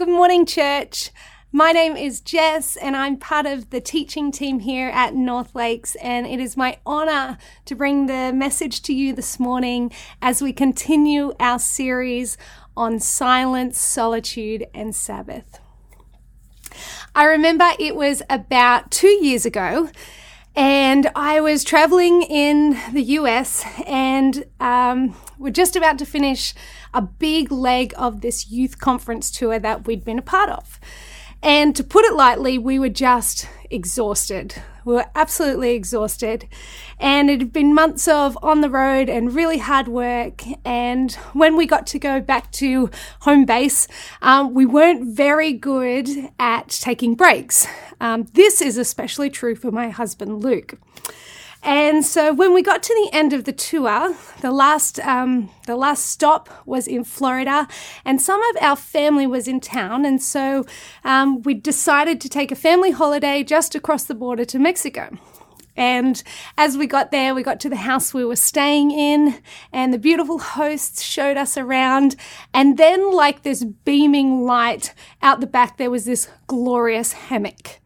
Good morning, church. My name is Jess, and I'm part of the teaching team here at North Lakes. And it is my honor to bring the message to you this morning as we continue our series on silence, solitude, and Sabbath. I remember it was about two years ago, and I was traveling in the US, and um, we're just about to finish a big leg of this youth conference tour that we'd been a part of. And to put it lightly, we were just exhausted. We were absolutely exhausted. And it had been months of on the road and really hard work. And when we got to go back to home base, um, we weren't very good at taking breaks. Um, this is especially true for my husband, Luke. And so when we got to the end of the tour, the last um, the last stop was in Florida, and some of our family was in town, and so um, we decided to take a family holiday just across the border to Mexico. And as we got there, we got to the house we were staying in, and the beautiful hosts showed us around. And then, like this beaming light out the back, there was this glorious hammock.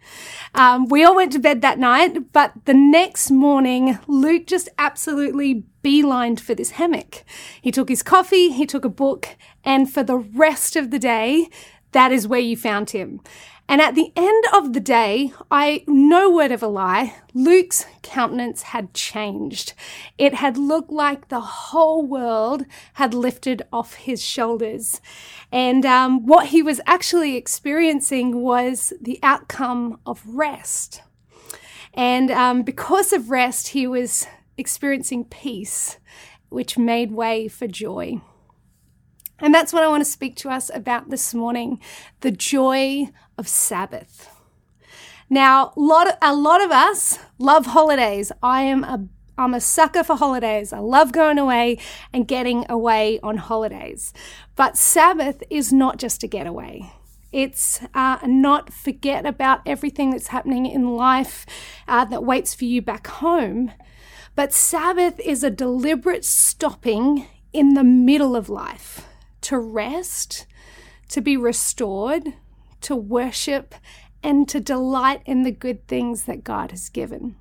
Um, we all went to bed that night, but the next morning, Luke just absolutely beelined for this hammock. He took his coffee, he took a book, and for the rest of the day, that is where you found him. And at the end of the day, I, no word of a lie, Luke's countenance had changed. It had looked like the whole world had lifted off his shoulders. And um, what he was actually experiencing was the outcome of rest. And um, because of rest, he was experiencing peace, which made way for joy. And that's what I want to speak to us about this morning the joy of Sabbath. Now, a lot of, a lot of us love holidays. I am a I'm a sucker for holidays. I love going away and getting away on holidays. But Sabbath is not just a getaway. It's uh, not forget about everything that's happening in life uh, that waits for you back home. But Sabbath is a deliberate stopping in the middle of life to rest, to be restored, to worship, and to delight in the good things that God has given.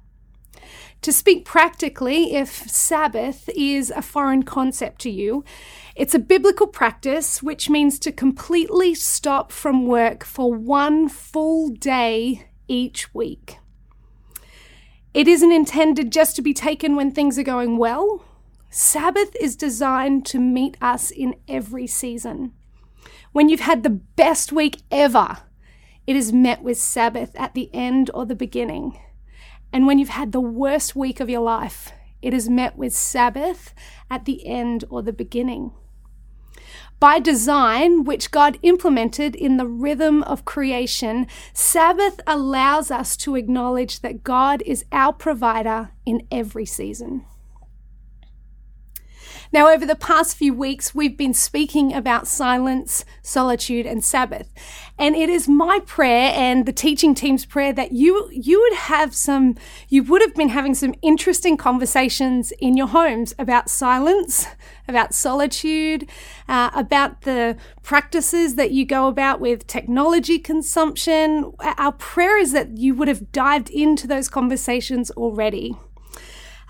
To speak practically, if Sabbath is a foreign concept to you, it's a biblical practice which means to completely stop from work for one full day each week. It isn't intended just to be taken when things are going well Sabbath is designed to meet us in every season. When you've had the best week ever, it is met with Sabbath at the end or the beginning. And when you've had the worst week of your life, it is met with Sabbath at the end or the beginning. By design, which God implemented in the rhythm of creation, Sabbath allows us to acknowledge that God is our provider in every season. Now, over the past few weeks, we've been speaking about silence, solitude, and Sabbath. And it is my prayer and the teaching team's prayer that you, you would have some, you would have been having some interesting conversations in your homes about silence, about solitude, uh, about the practices that you go about with technology consumption. Our prayer is that you would have dived into those conversations already.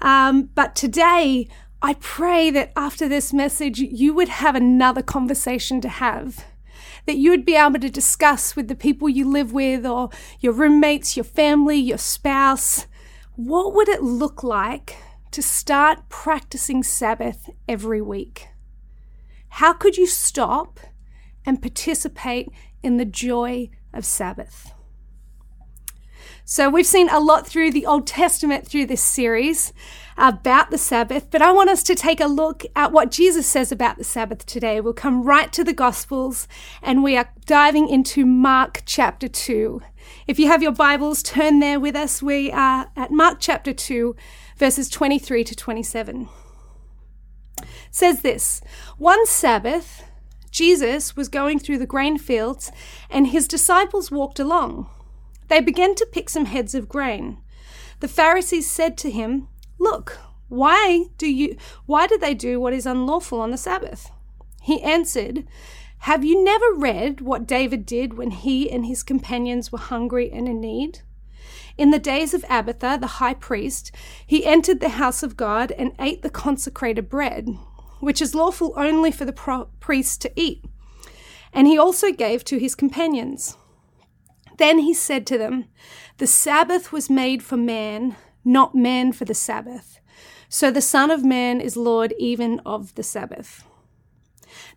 Um, but today, I pray that after this message, you would have another conversation to have. That you would be able to discuss with the people you live with, or your roommates, your family, your spouse. What would it look like to start practicing Sabbath every week? How could you stop and participate in the joy of Sabbath? So, we've seen a lot through the Old Testament through this series about the Sabbath, but I want us to take a look at what Jesus says about the Sabbath today. We'll come right to the Gospels and we are diving into Mark chapter 2. If you have your Bibles, turn there with us. We are at Mark chapter 2, verses 23 to 27. It says this One Sabbath, Jesus was going through the grain fields, and his disciples walked along. They began to pick some heads of grain. The Pharisees said to him, Look, why do you why do they do what is unlawful on the Sabbath? He answered, Have you never read what David did when he and his companions were hungry and in need? In the days of Abiathar, the high priest, he entered the house of God and ate the consecrated bread, which is lawful only for the pro- priest to eat. And he also gave to his companions. Then he said to them, The Sabbath was made for man, not man for the Sabbath. So the Son of Man is Lord even of the Sabbath.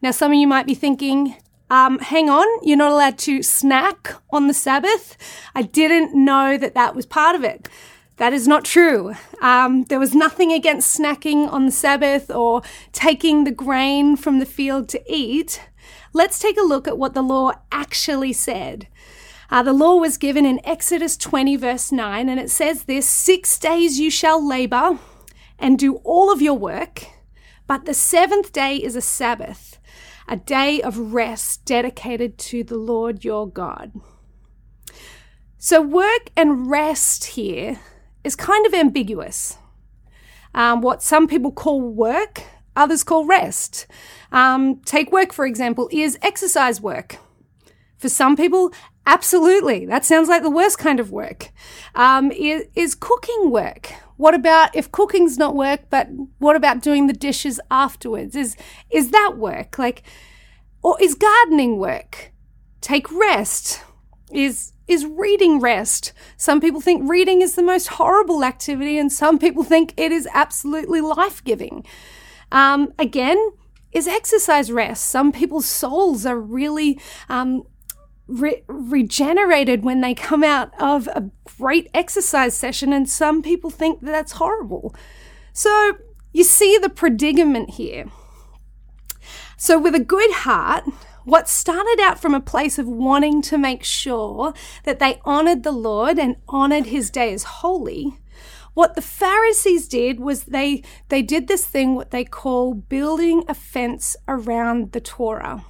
Now, some of you might be thinking, um, hang on, you're not allowed to snack on the Sabbath. I didn't know that that was part of it. That is not true. Um, there was nothing against snacking on the Sabbath or taking the grain from the field to eat. Let's take a look at what the law actually said. Uh, the law was given in Exodus 20, verse 9, and it says this Six days you shall labor and do all of your work, but the seventh day is a Sabbath a day of rest dedicated to the Lord your God. So, work and rest here is kind of ambiguous. Um, what some people call work, others call rest. Um, take work, for example, is exercise work. For some people, absolutely, that sounds like the worst kind of work. Um, is, is cooking work? What about if cooking's not work, but what about doing the dishes afterwards? Is is that work? Like or is gardening work? Take rest. Is is reading rest? Some people think reading is the most horrible activity, and some people think it is absolutely life giving. Um, again, is exercise rest? Some people's souls are really um, re- regenerated when they come out of a great exercise session, and some people think that that's horrible. So you see the predicament here. So, with a good heart, what started out from a place of wanting to make sure that they honored the Lord and honored his day as holy, what the Pharisees did was they, they did this thing, what they call building a fence around the Torah.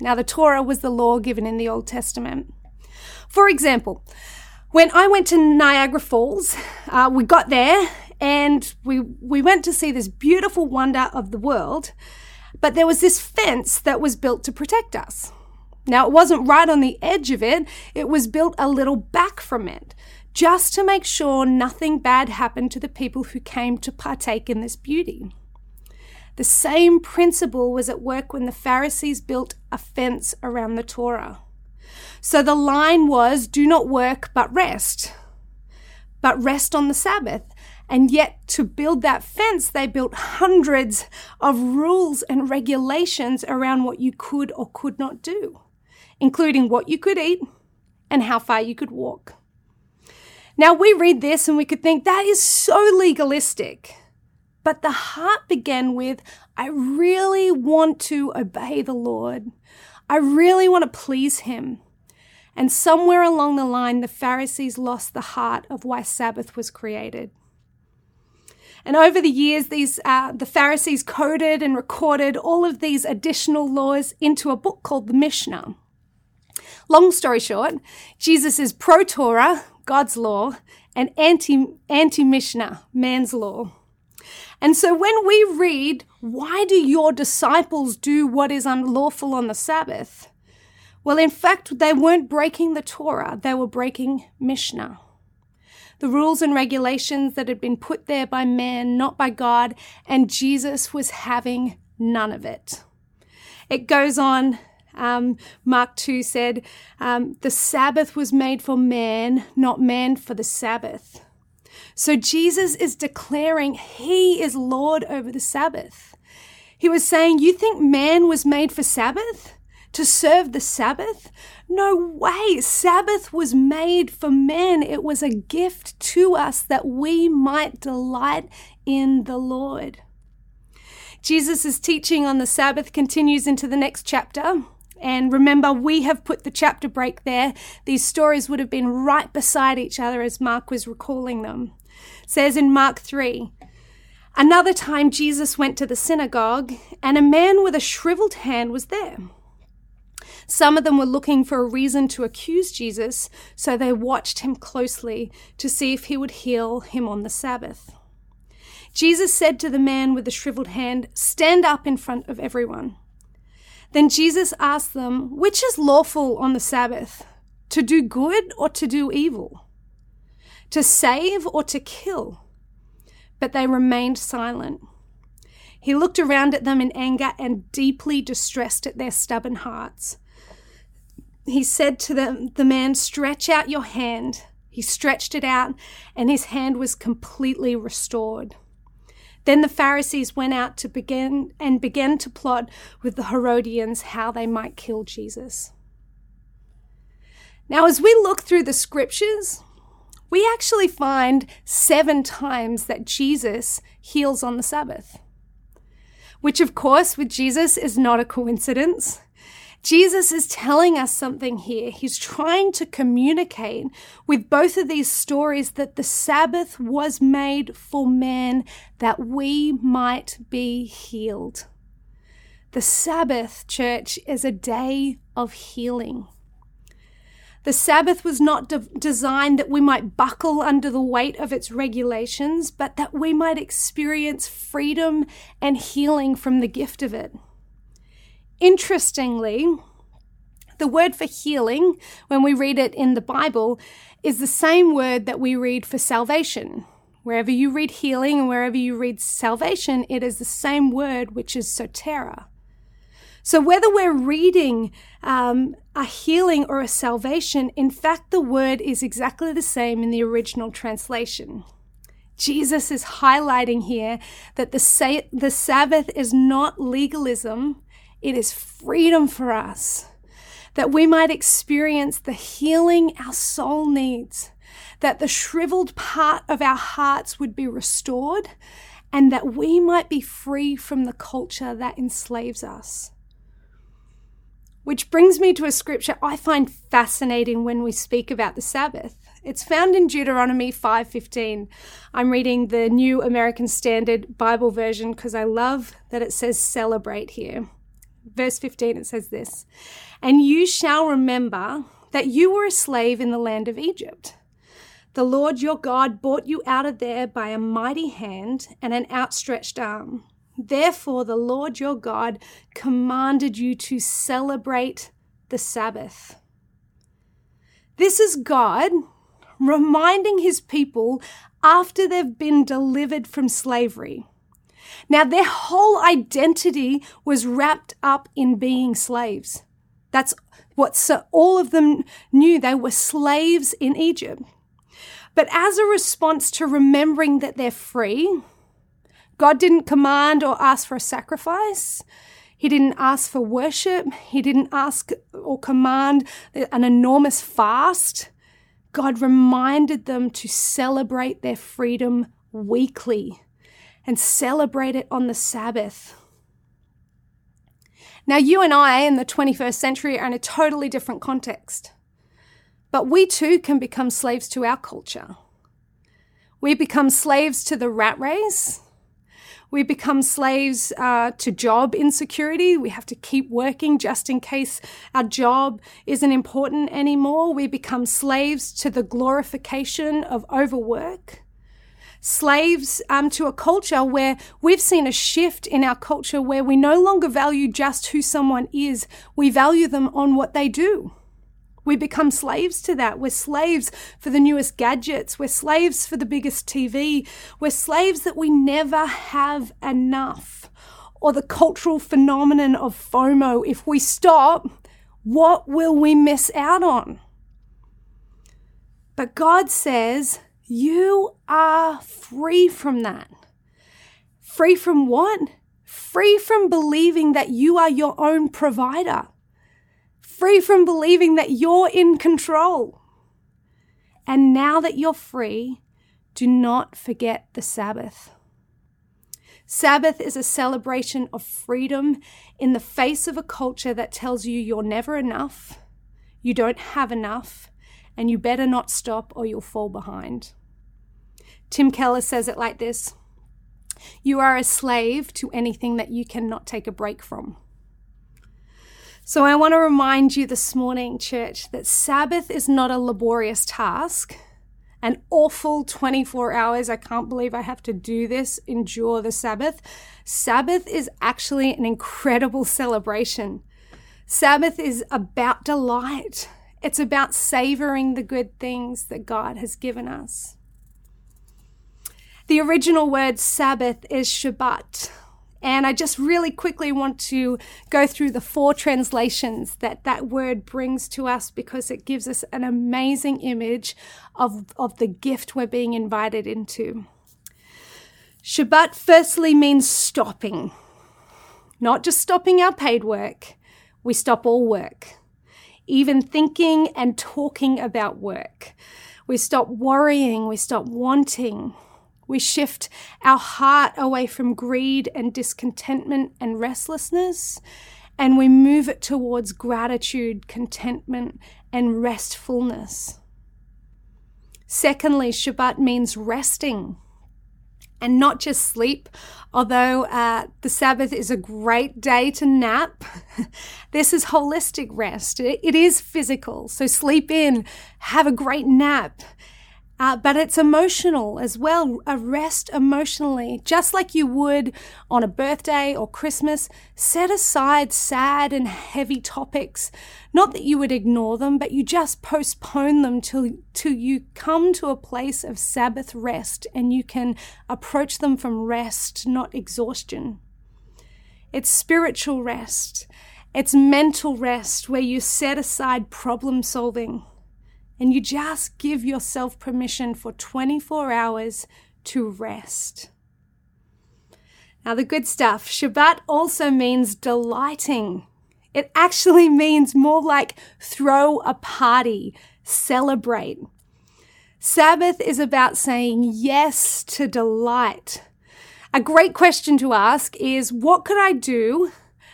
Now, the Torah was the law given in the Old Testament. For example, when I went to Niagara Falls, uh, we got there and we, we went to see this beautiful wonder of the world, but there was this fence that was built to protect us. Now, it wasn't right on the edge of it, it was built a little back from it, just to make sure nothing bad happened to the people who came to partake in this beauty. The same principle was at work when the Pharisees built a fence around the Torah. So the line was do not work but rest, but rest on the Sabbath. And yet, to build that fence, they built hundreds of rules and regulations around what you could or could not do, including what you could eat and how far you could walk. Now, we read this and we could think that is so legalistic. But the heart began with, I really want to obey the Lord. I really want to please Him. And somewhere along the line, the Pharisees lost the heart of why Sabbath was created. And over the years, these uh, the Pharisees coded and recorded all of these additional laws into a book called the Mishnah. Long story short, Jesus is pro Torah, God's law, and anti anti Mishnah, man's law. And so when we read, Why do your disciples do what is unlawful on the Sabbath? Well, in fact, they weren't breaking the Torah, they were breaking Mishnah. The rules and regulations that had been put there by man, not by God, and Jesus was having none of it. It goes on. Um, Mark 2 said, um, The Sabbath was made for man, not man for the Sabbath. So Jesus is declaring he is Lord over the Sabbath. He was saying, You think man was made for Sabbath? To serve the Sabbath? No way. Sabbath was made for men. It was a gift to us that we might delight in the Lord. Jesus' teaching on the Sabbath continues into the next chapter. And remember, we have put the chapter break there. These stories would have been right beside each other as Mark was recalling them says in Mark 3 Another time Jesus went to the synagogue, and a man with a shriveled hand was there. Some of them were looking for a reason to accuse Jesus, so they watched him closely to see if he would heal him on the Sabbath. Jesus said to the man with the shriveled hand, Stand up in front of everyone. Then Jesus asked them, Which is lawful on the Sabbath, to do good or to do evil? To save or to kill? But they remained silent. He looked around at them in anger and deeply distressed at their stubborn hearts. He said to them, the man, Stretch out your hand. He stretched it out, and his hand was completely restored. Then the Pharisees went out to begin and began to plot with the Herodians how they might kill Jesus. Now, as we look through the scriptures, we actually find seven times that Jesus heals on the Sabbath, which, of course, with Jesus is not a coincidence. Jesus is telling us something here. He's trying to communicate with both of these stories that the Sabbath was made for man that we might be healed. The Sabbath, church, is a day of healing. The Sabbath was not de- designed that we might buckle under the weight of its regulations, but that we might experience freedom and healing from the gift of it. Interestingly, the word for healing, when we read it in the Bible, is the same word that we read for salvation. Wherever you read healing and wherever you read salvation, it is the same word, which is sotera. So, whether we're reading um, a healing or a salvation, in fact, the word is exactly the same in the original translation. Jesus is highlighting here that the, sa- the Sabbath is not legalism, it is freedom for us, that we might experience the healing our soul needs, that the shriveled part of our hearts would be restored, and that we might be free from the culture that enslaves us. Which brings me to a scripture I find fascinating when we speak about the Sabbath. It's found in Deuteronomy 5:15. I'm reading the New American Standard Bible version because I love that it says celebrate here verse 15, it says this And you shall remember that you were a slave in the land of Egypt. The Lord your God brought you out of there by a mighty hand and an outstretched arm. Therefore, the Lord your God commanded you to celebrate the Sabbath. This is God reminding his people after they've been delivered from slavery now, their whole identity was wrapped up in being slaves. That's what all of them knew. They were slaves in Egypt. But as a response to remembering that they're free, God didn't command or ask for a sacrifice. He didn't ask for worship. He didn't ask or command an enormous fast. God reminded them to celebrate their freedom weekly and celebrate it on the Sabbath. Now, you and I in the 21st century are in a totally different context, but we too can become slaves to our culture. We become slaves to the rat race. We become slaves uh, to job insecurity. We have to keep working just in case our job isn't important anymore. We become slaves to the glorification of overwork slaves um, to a culture where we've seen a shift in our culture where we no longer value just who someone is, we value them on what they do. We become slaves to that. We're slaves for the newest gadgets. We're slaves for the biggest TV. We're slaves that we never have enough. Or the cultural phenomenon of FOMO. If we stop, what will we miss out on? But God says, you are free from that. Free from what? Free from believing that you are your own provider. Free from believing that you're in control. And now that you're free, do not forget the Sabbath. Sabbath is a celebration of freedom in the face of a culture that tells you you're never enough, you don't have enough, and you better not stop or you'll fall behind. Tim Keller says it like this You are a slave to anything that you cannot take a break from. So I want to remind you this morning, church, that Sabbath is not a laborious task, an awful 24 hours. I can't believe I have to do this, endure the Sabbath. Sabbath is actually an incredible celebration Sabbath is about delight. It's about savoring the good things that God has given us. The original word Sabbath is Shabbat. And I just really quickly want to go through the four translations that that word brings to us because it gives us an amazing image of, of the gift we're being invited into. Shabbat firstly means stopping, not just stopping our paid work, we stop all work, even thinking and talking about work. We stop worrying, we stop wanting. We shift our heart away from greed and discontentment and restlessness, and we move it towards gratitude, contentment, and restfulness. Secondly, Shabbat means resting and not just sleep. Although uh, the Sabbath is a great day to nap, this is holistic rest. It, it is physical. So sleep in, have a great nap. Uh, but it's emotional as well, a rest emotionally. Just like you would on a birthday or Christmas, set aside sad and heavy topics. Not that you would ignore them, but you just postpone them till, till you come to a place of Sabbath rest and you can approach them from rest, not exhaustion. It's spiritual rest. It's mental rest where you set aside problem solving and you just give yourself permission for 24 hours to rest. Now, the good stuff Shabbat also means delighting. It actually means more like throw a party, celebrate. Sabbath is about saying yes to delight. A great question to ask is what could I do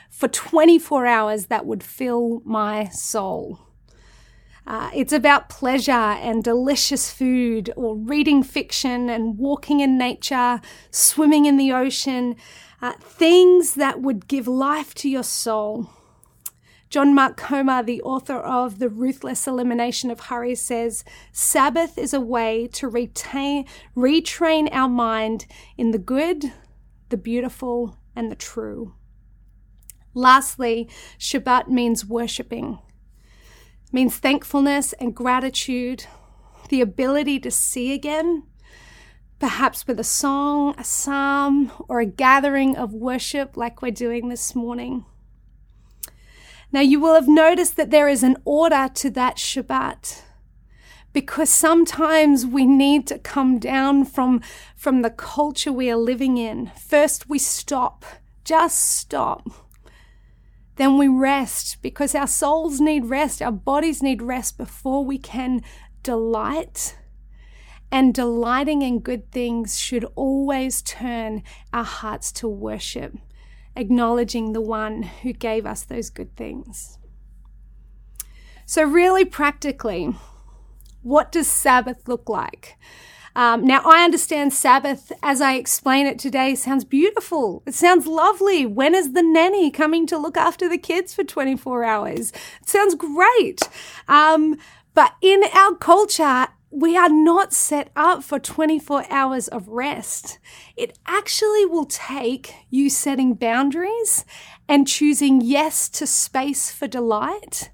for 24 hours that would fill my soul? Uh, it's about pleasure and delicious food, or reading fiction and walking in nature, swimming in the ocean, uh, things that would give life to your soul. John Mark Comer, the author of The Ruthless Elimination of Hurry, says Sabbath is a way to retain, retrain our mind in the good, the beautiful, and the true. Lastly, Shabbat means worshipping means thankfulness and gratitude, the ability to see again, perhaps with a song, a psalm, or a gathering of worship like we're doing this morning. Now, you will have noticed that there is an order to that Shabbat because sometimes we need to come down from, from the culture we are living in. First, we stop, just stop then we rest because our souls need rest, our bodies need rest before we can delight. And delighting in good things should always turn our hearts to worship, acknowledging the one who gave us those good things. So, really practically, what does Sabbath look like? Um, now, I understand Sabbath, as I explain it today, sounds beautiful. It sounds lovely. When is the nanny coming to look after the kids for 24 hours? It sounds great. Um, but in our culture, we are not set up for 24 hours of rest. It actually will take you setting boundaries and choosing yes to space for delight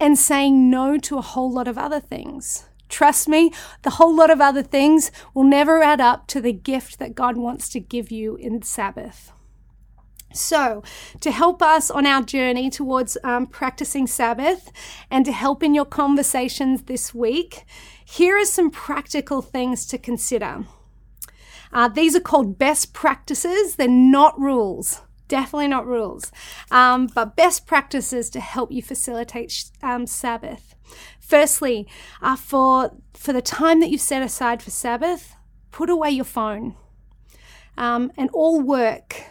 and saying no to a whole lot of other things. Trust me, the whole lot of other things will never add up to the gift that God wants to give you in Sabbath. So, to help us on our journey towards um, practicing Sabbath and to help in your conversations this week, here are some practical things to consider. Uh, these are called best practices, they're not rules. Definitely not rules, um, but best practices to help you facilitate um, Sabbath. Firstly, uh, for for the time that you've set aside for Sabbath, put away your phone um, and all work.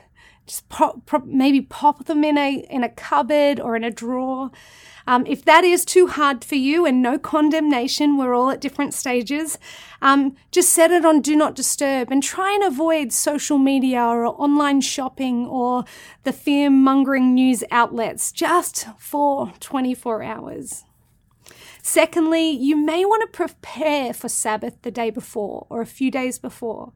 Just pop, pop, maybe pop them in a in a cupboard or in a drawer. Um, if that is too hard for you, and no condemnation, we're all at different stages. Um, just set it on do not disturb and try and avoid social media or online shopping or the fear mongering news outlets just for 24 hours. Secondly, you may want to prepare for Sabbath the day before or a few days before.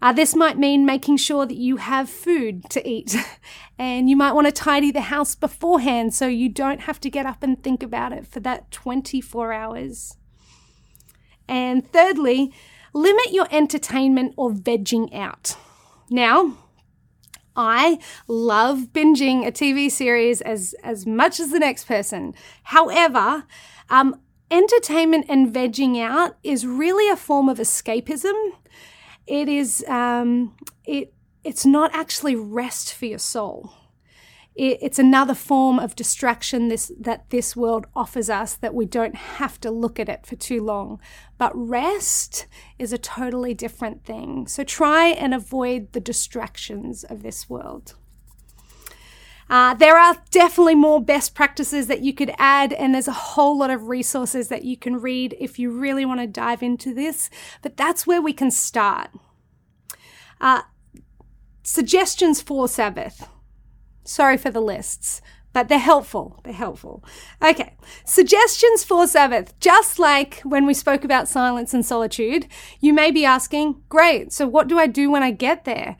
Uh, this might mean making sure that you have food to eat, and you might want to tidy the house beforehand so you don't have to get up and think about it for that 24 hours. And thirdly, limit your entertainment or vegging out. Now, I love binging a TV series as, as much as the next person. However, um, entertainment and vegging out is really a form of escapism. It is um, it it's not actually rest for your soul it's another form of distraction this, that this world offers us that we don't have to look at it for too long. But rest is a totally different thing. So try and avoid the distractions of this world. Uh, there are definitely more best practices that you could add, and there's a whole lot of resources that you can read if you really want to dive into this. But that's where we can start. Uh, suggestions for Sabbath. Sorry for the lists, but they're helpful. They're helpful. Okay, suggestions for Sabbath. Just like when we spoke about silence and solitude, you may be asking, great, so what do I do when I get there?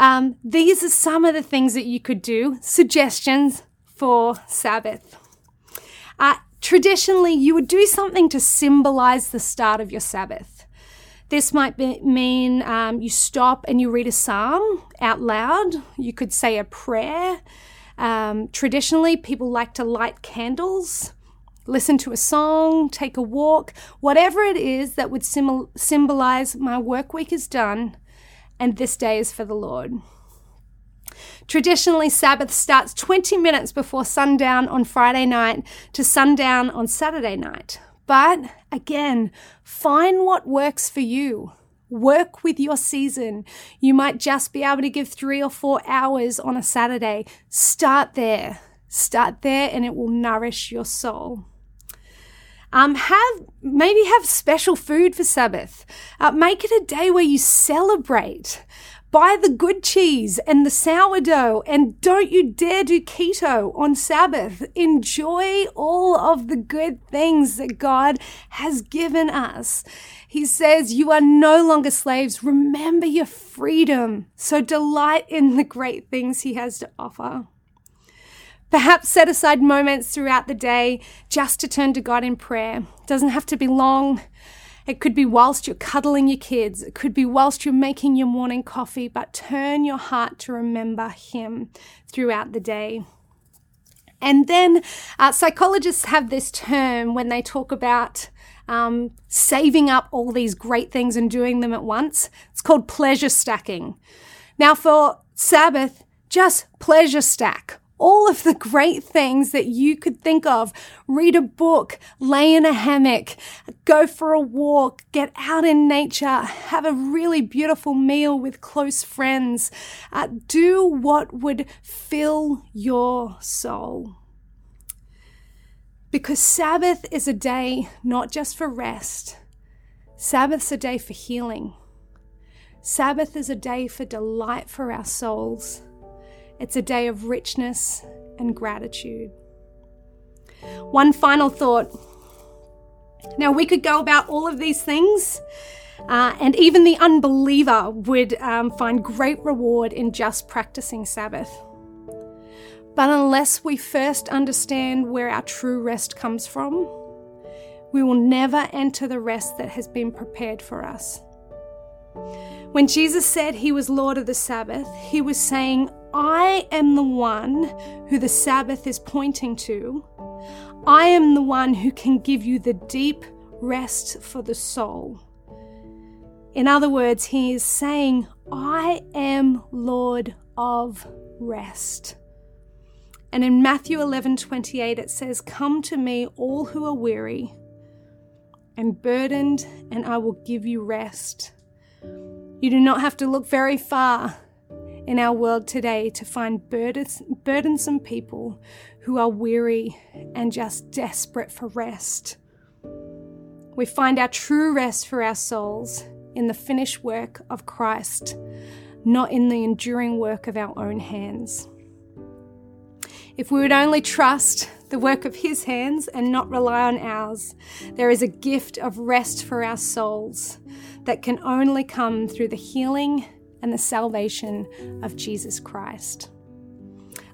Um, these are some of the things that you could do. Suggestions for Sabbath. Uh, traditionally, you would do something to symbolize the start of your Sabbath. This might be, mean um, you stop and you read a psalm out loud. You could say a prayer. Um, traditionally, people like to light candles, listen to a song, take a walk, whatever it is that would sim- symbolize my work week is done and this day is for the Lord. Traditionally, Sabbath starts 20 minutes before sundown on Friday night to sundown on Saturday night. But again, find what works for you. Work with your season. You might just be able to give three or four hours on a Saturday. Start there. Start there, and it will nourish your soul. Um, have maybe have special food for Sabbath. Uh, make it a day where you celebrate. Buy the good cheese and the sourdough, and don't you dare do keto on Sabbath. Enjoy all of the good things that God has given us. He says, You are no longer slaves. Remember your freedom. So delight in the great things He has to offer. Perhaps set aside moments throughout the day just to turn to God in prayer. It doesn't have to be long. It could be whilst you're cuddling your kids. It could be whilst you're making your morning coffee, but turn your heart to remember Him throughout the day. And then uh, psychologists have this term when they talk about um, saving up all these great things and doing them at once. It's called pleasure stacking. Now, for Sabbath, just pleasure stack all of the great things that you could think of. Read a book, lay in a hammock, go for a walk, get out in nature, have a really beautiful meal with close friends. Uh, do what would fill your soul. Because Sabbath is a day not just for rest, Sabbath's a day for healing. Sabbath is a day for delight for our souls. It's a day of richness and gratitude. One final thought. Now, we could go about all of these things, uh, and even the unbeliever would um, find great reward in just practicing Sabbath. But unless we first understand where our true rest comes from, we will never enter the rest that has been prepared for us. When Jesus said he was Lord of the Sabbath, he was saying, I am the one who the Sabbath is pointing to. I am the one who can give you the deep rest for the soul. In other words, he is saying, I am Lord of rest. And in Matthew 11 28, it says, Come to me, all who are weary and burdened, and I will give you rest. You do not have to look very far in our world today to find burdensome people who are weary and just desperate for rest. We find our true rest for our souls in the finished work of Christ, not in the enduring work of our own hands. If we would only trust the work of His hands and not rely on ours, there is a gift of rest for our souls that can only come through the healing and the salvation of Jesus Christ.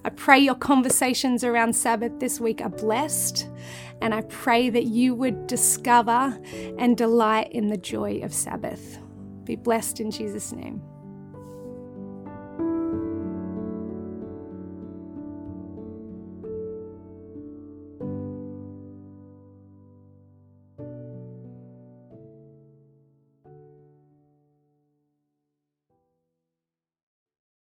I pray your conversations around Sabbath this week are blessed, and I pray that you would discover and delight in the joy of Sabbath. Be blessed in Jesus' name.